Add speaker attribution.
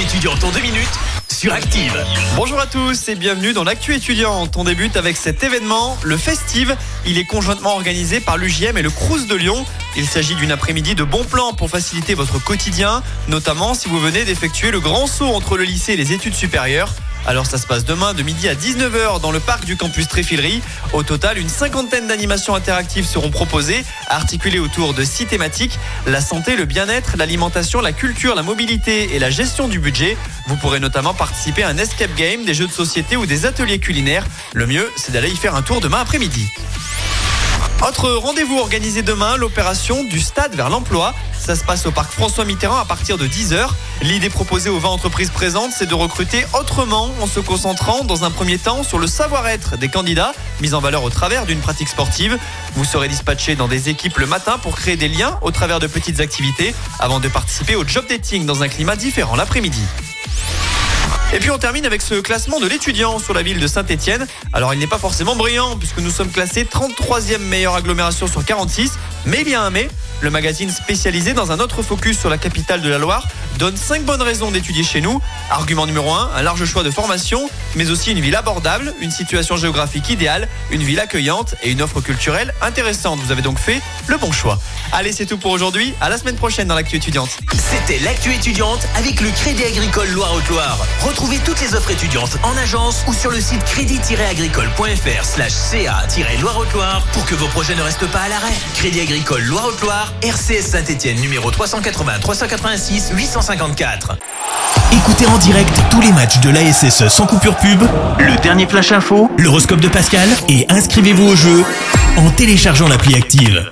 Speaker 1: étudiante deux minutes sur Active.
Speaker 2: Bonjour à tous et bienvenue dans l'actu étudiante. On débute avec cet événement, le Festive. Il est conjointement organisé par l'UGM et le Crous de Lyon. Il s'agit d'une après-midi de bons plans pour faciliter votre quotidien, notamment si vous venez d'effectuer le grand saut entre le lycée et les études supérieures. Alors ça se passe demain de midi à 19h dans le parc du campus Tréfilerie. Au total, une cinquantaine d'animations interactives seront proposées, articulées autour de six thématiques la santé, le bien-être, l'alimentation, la culture, la mobilité et la gestion du budget. Vous pourrez notamment participer à un escape game, des jeux de société ou des ateliers culinaires. Le mieux, c'est d'aller y faire un tour demain après-midi. Autre rendez-vous organisé demain, l'opération du stade vers l'emploi. Ça se passe au parc François Mitterrand à partir de 10h. L'idée proposée aux 20 entreprises présentes, c'est de recruter autrement en se concentrant dans un premier temps sur le savoir-être des candidats, mis en valeur au travers d'une pratique sportive. Vous serez dispatché dans des équipes le matin pour créer des liens au travers de petites activités avant de participer au job dating dans un climat différent l'après-midi. Et puis on termine avec ce classement de l'étudiant sur la ville de Saint-Etienne. Alors il n'est pas forcément brillant puisque nous sommes classés 33e meilleure agglomération sur 46. Mais il y mais. Le magazine spécialisé dans un autre focus sur la capitale de la Loire donne 5 bonnes raisons d'étudier chez nous. Argument numéro 1, un large choix de formation, mais aussi une ville abordable, une situation géographique idéale, une ville accueillante et une offre culturelle intéressante. Vous avez donc fait le bon choix. Allez, c'est tout pour aujourd'hui. À la semaine prochaine dans l'actu étudiante.
Speaker 1: C'était l'actu étudiante avec le Crédit Agricole Loire-Haute-Loire. Retrouvez toutes les offres étudiantes en agence ou sur le site crédit-agricole.fr slash ca-loire-haute-Loire pour que vos projets ne restent pas à l'arrêt. Crédit Agricole Loire-Haute-Loire, RCS Saint-Etienne, numéro 380 386 854. Écoutez en direct tous les matchs de l'ASSE sans coupure pub, le dernier flash info, l'horoscope de Pascal et inscrivez-vous au jeu en téléchargeant l'appli active.